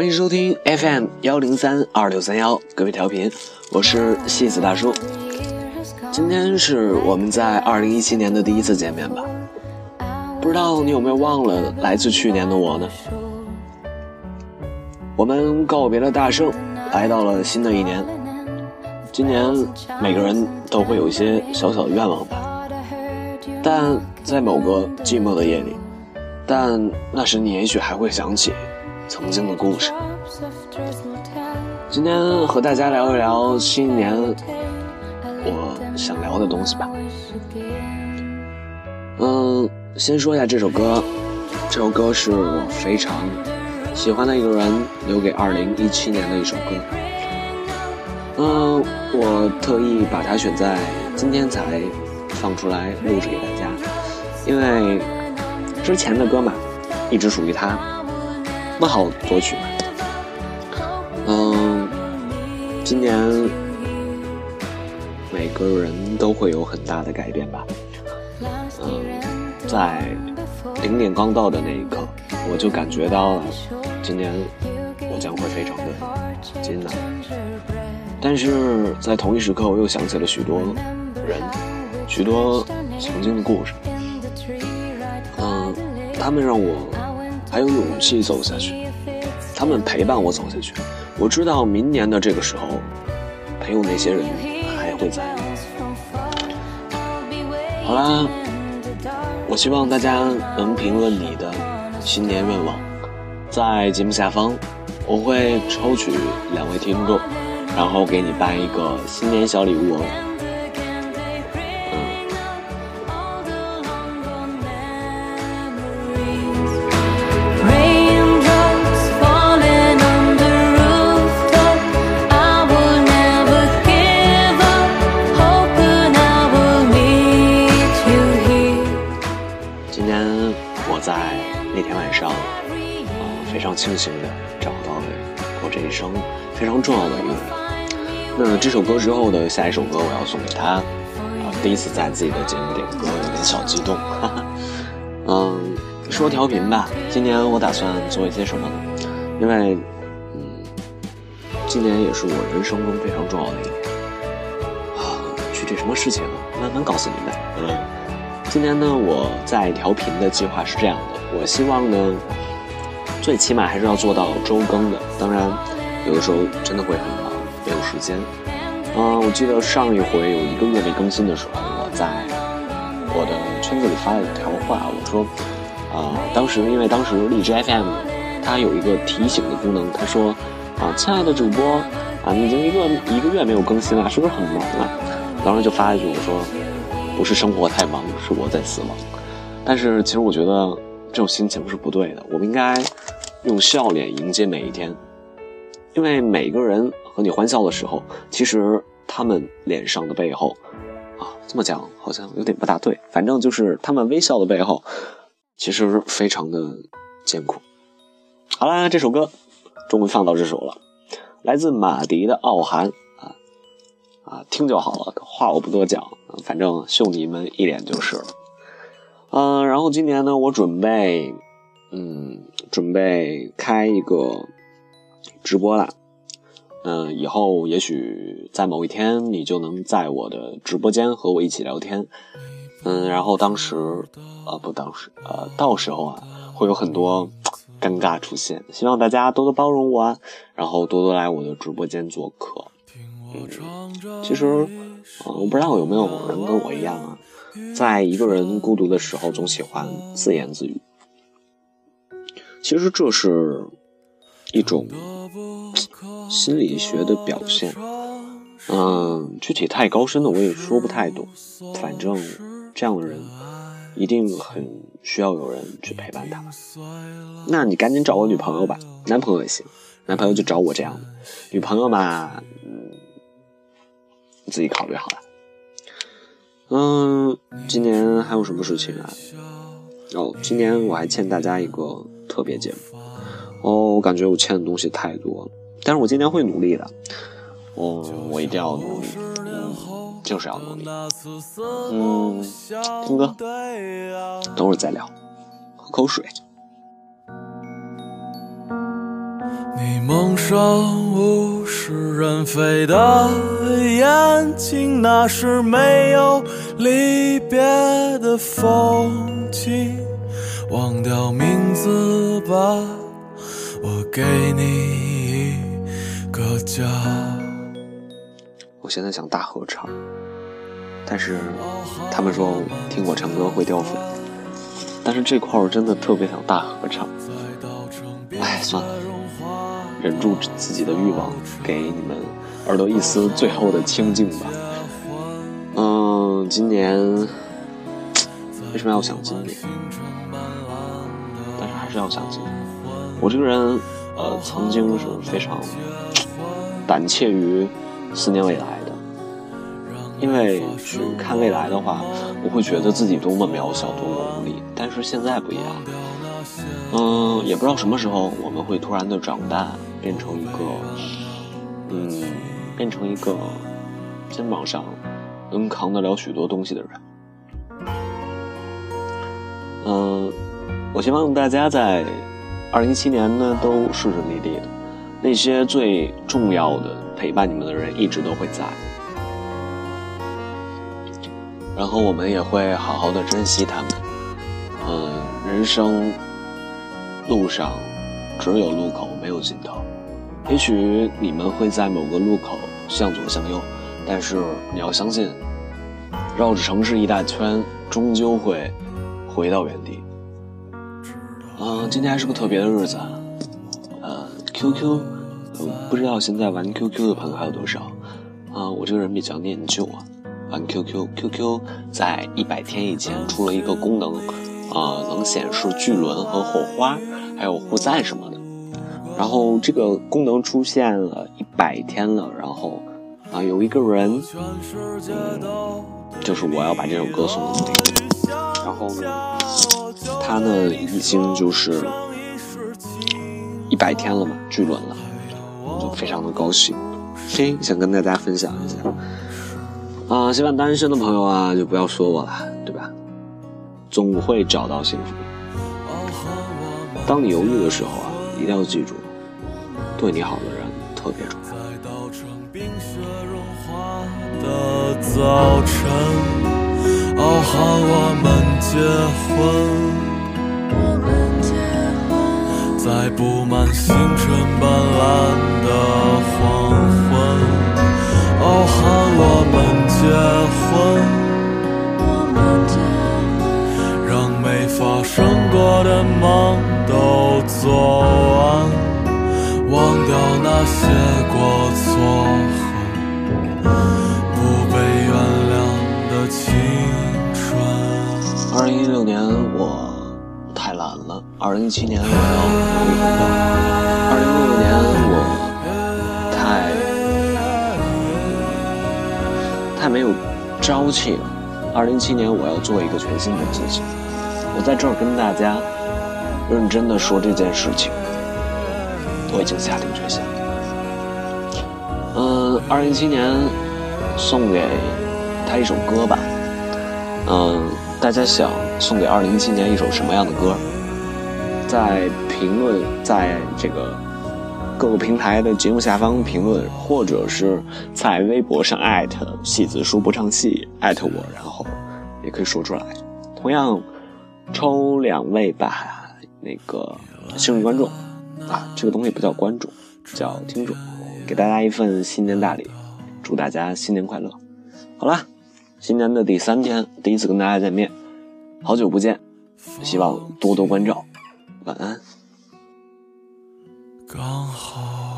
欢迎收听 FM 幺零三二六三幺，各位调频，我是戏子大叔。今天是我们在二零一七年的第一次见面吧？不知道你有没有忘了来自去年的我呢？我们告别了大圣，来到了新的一年。今年每个人都会有一些小小的愿望吧，但在某个寂寞的夜里，但那时你也许还会想起曾经的故事。今天和大家聊一聊新年我想聊的东西吧。嗯，先说一下这首歌，这首歌是我非常喜欢的一个人留给二零一七年的一首歌。嗯，我特意把它选在今天才放出来录制给大家，因为之前的歌嘛，一直属于他，不好作曲嘛。嗯，今年每个人都会有很大的改变吧。嗯，在零点刚到的那一刻，我就感觉到了，今年我将会非常的艰难。但是在同一时刻，我又想起了许多人，许多曾经的故事。嗯，他们让我还有勇气走下去，他们陪伴我走下去。我知道明年的这个时候，陪我那些人还会在。好啦，我希望大家能评论你的新年愿望，在节目下方，我会抽取两位听众。然后给你办一个新年小礼物哦。非常庆幸的找到了我这一生非常重要的一个人。那这首歌之后的下一首歌，我要送给他。啊，第一次在自己的节目点歌，有点小激动。哈哈。嗯，说调频吧。今年我打算做一些什么呢？因为，嗯，今年也是我人生中非常重要的一年。啊，具体什么事情呢？慢慢告诉你们。嗯，今年呢，我在调频的计划是这样的。我希望呢，最起码还是要做到周更的。当然，有的时候真的会很忙。没有时间，嗯，我记得上一回有一个月没更新的时候，我在我的圈子里发了一条话，我说，啊，当时因为当时荔枝 FM 它有一个提醒的功能，他说，啊，亲爱的主播，啊，你已经一个一个月没有更新了，是不是很忙啊？当时就发了一句，我说，不是生活太忙，是我在死亡。但是其实我觉得这种心情是不对的，我们应该用笑脸迎接每一天，因为每个人。和你欢笑的时候，其实他们脸上的背后，啊，这么讲好像有点不大对。反正就是他们微笑的背后，其实非常的艰苦。好啦，这首歌终于放到这首了，来自马迪的《傲寒》啊啊，听就好了，话我不多讲，反正秀你们一脸就是了。嗯，然后今年呢，我准备，嗯，准备开一个直播了。嗯，以后也许在某一天，你就能在我的直播间和我一起聊天。嗯，然后当时，呃，不，当时，呃，到时候啊，会有很多尴尬出现，希望大家多多包容我啊，然后多多来我的直播间做客。嗯，其实，我不知道有没有人跟我一样啊，在一个人孤独的时候，总喜欢自言自语。其实这是。一种心理学的表现，嗯，具体太高深的我也说不太懂。反正这样的人一定很需要有人去陪伴他。那你赶紧找个女朋友吧，男朋友也行，男朋友就找我这样的。女朋友嘛，嗯，你自己考虑好了。嗯，今年还有什么事情啊？哦，今年我还欠大家一个特别节目。哦，我感觉我欠的东西太多了，但是我今天会努力的。哦，我一定要努力，嗯，就是要努力。嗯，听歌，等会儿再聊，喝口水。你蒙上物是人非的眼睛，那是没有离别的风景。忘掉名字吧，我给你一个家。我现在想大合唱，但是他们说听我唱歌会掉粉，但是这块我真的特别想大合唱。哎，算了，忍住自己的欲望，给你们耳朵一丝最后的清静吧。嗯，今年为什么要想今年？是还是要想今年。我这个人，呃，曾经是非常胆怯于思念未来的，因为去看未来的话，我会觉得自己多么渺小，多么无力。但是现在不一样，嗯，也不知道什么时候我们会突然的长大，变成一个，嗯，变成一个肩膀上能扛得了许多东西的人。嗯，我希望大家在二零一七年呢都顺顺利利的，那些最重要的陪伴你们的人一直都会在，然后我们也会好好的珍惜他们。嗯，人生路上只有路口没有尽头，也许你们会在某个路口向左向右，但是你要相信，绕着城市一大圈，终究会回到原地。嗯，今天还是个特别的日子，呃，QQ，不知道现在玩 QQ 的朋友还有多少？啊，我这个人比较念旧啊，玩 QQ，QQ 在一百天以前出了一个功能，啊，能显示巨轮和火花，还有互赞什么的。然后这个功能出现了一百天了，然后啊，有一个人，嗯，就是我要把这首歌送给你，然后呢？他呢，已经就是一百天了嘛，巨轮了，我就非常的高兴，嘿，想跟大家分享一下。啊，希望单身的朋友啊，就不要说我了，对吧？总会找到幸福。当你犹豫的时候啊，一定要记住，对你好的人特别重要。傲寒我们结婚，在布满星辰斑斓的黄昏。傲寒我们结婚，让没发生过的梦都做完，忘掉那些过错二零一七年我要努力奋斗。二零一六年我太太没有朝气了，二零一七年我要做一个全新的自己。我在这儿跟大家认真的说这件事情，我已经下定决心。嗯，二零一七年送给他一首歌吧，嗯。大家想送给二零一七年一首什么样的歌？在评论，在这个各个平台的节目下方评论，或者是在微博上艾特戏子书不唱戏艾特我，然后也可以说出来。同样抽两位吧，那个幸运观众啊，这个东西不叫观众，叫听众，给大家一份新年大礼，祝大家新年快乐。好了。新年的第三天，第一次跟大家见面，好久不见，希望多多关照，晚安。刚好。